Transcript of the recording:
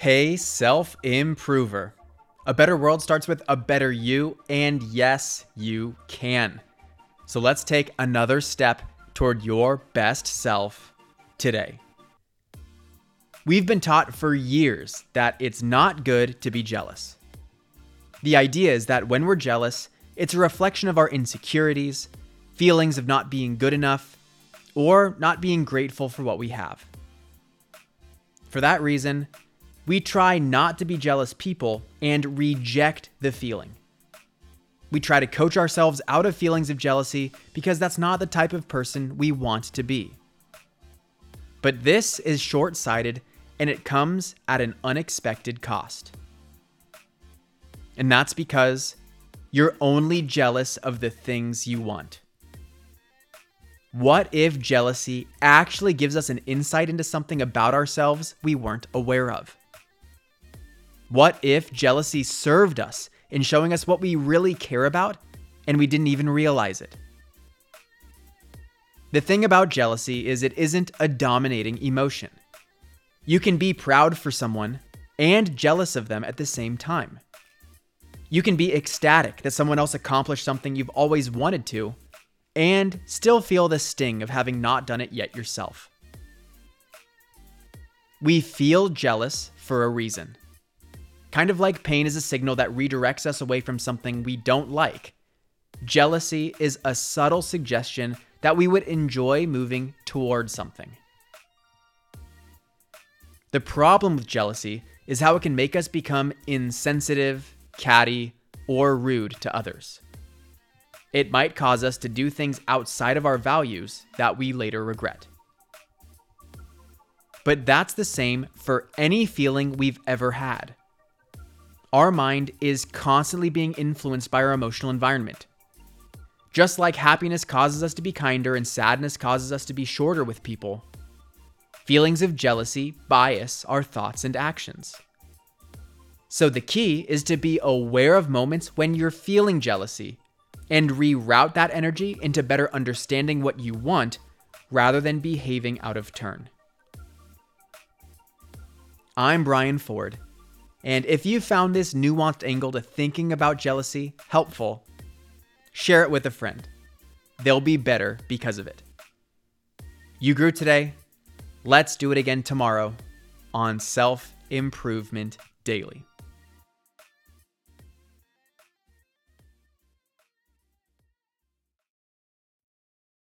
Hey, self improver. A better world starts with a better you, and yes, you can. So let's take another step toward your best self today. We've been taught for years that it's not good to be jealous. The idea is that when we're jealous, it's a reflection of our insecurities, feelings of not being good enough, or not being grateful for what we have. For that reason, we try not to be jealous people and reject the feeling. We try to coach ourselves out of feelings of jealousy because that's not the type of person we want to be. But this is short sighted and it comes at an unexpected cost. And that's because you're only jealous of the things you want. What if jealousy actually gives us an insight into something about ourselves we weren't aware of? What if jealousy served us in showing us what we really care about and we didn't even realize it? The thing about jealousy is it isn't a dominating emotion. You can be proud for someone and jealous of them at the same time. You can be ecstatic that someone else accomplished something you've always wanted to and still feel the sting of having not done it yet yourself. We feel jealous for a reason. Kind of like pain is a signal that redirects us away from something we don't like. Jealousy is a subtle suggestion that we would enjoy moving towards something. The problem with jealousy is how it can make us become insensitive, catty, or rude to others. It might cause us to do things outside of our values that we later regret. But that's the same for any feeling we've ever had. Our mind is constantly being influenced by our emotional environment. Just like happiness causes us to be kinder and sadness causes us to be shorter with people, feelings of jealousy bias our thoughts and actions. So the key is to be aware of moments when you're feeling jealousy and reroute that energy into better understanding what you want rather than behaving out of turn. I'm Brian Ford, and if you found this nuanced angle to thinking about jealousy helpful, share it with a friend. They'll be better because of it. You grew today. Let's do it again tomorrow on Self Improvement Daily.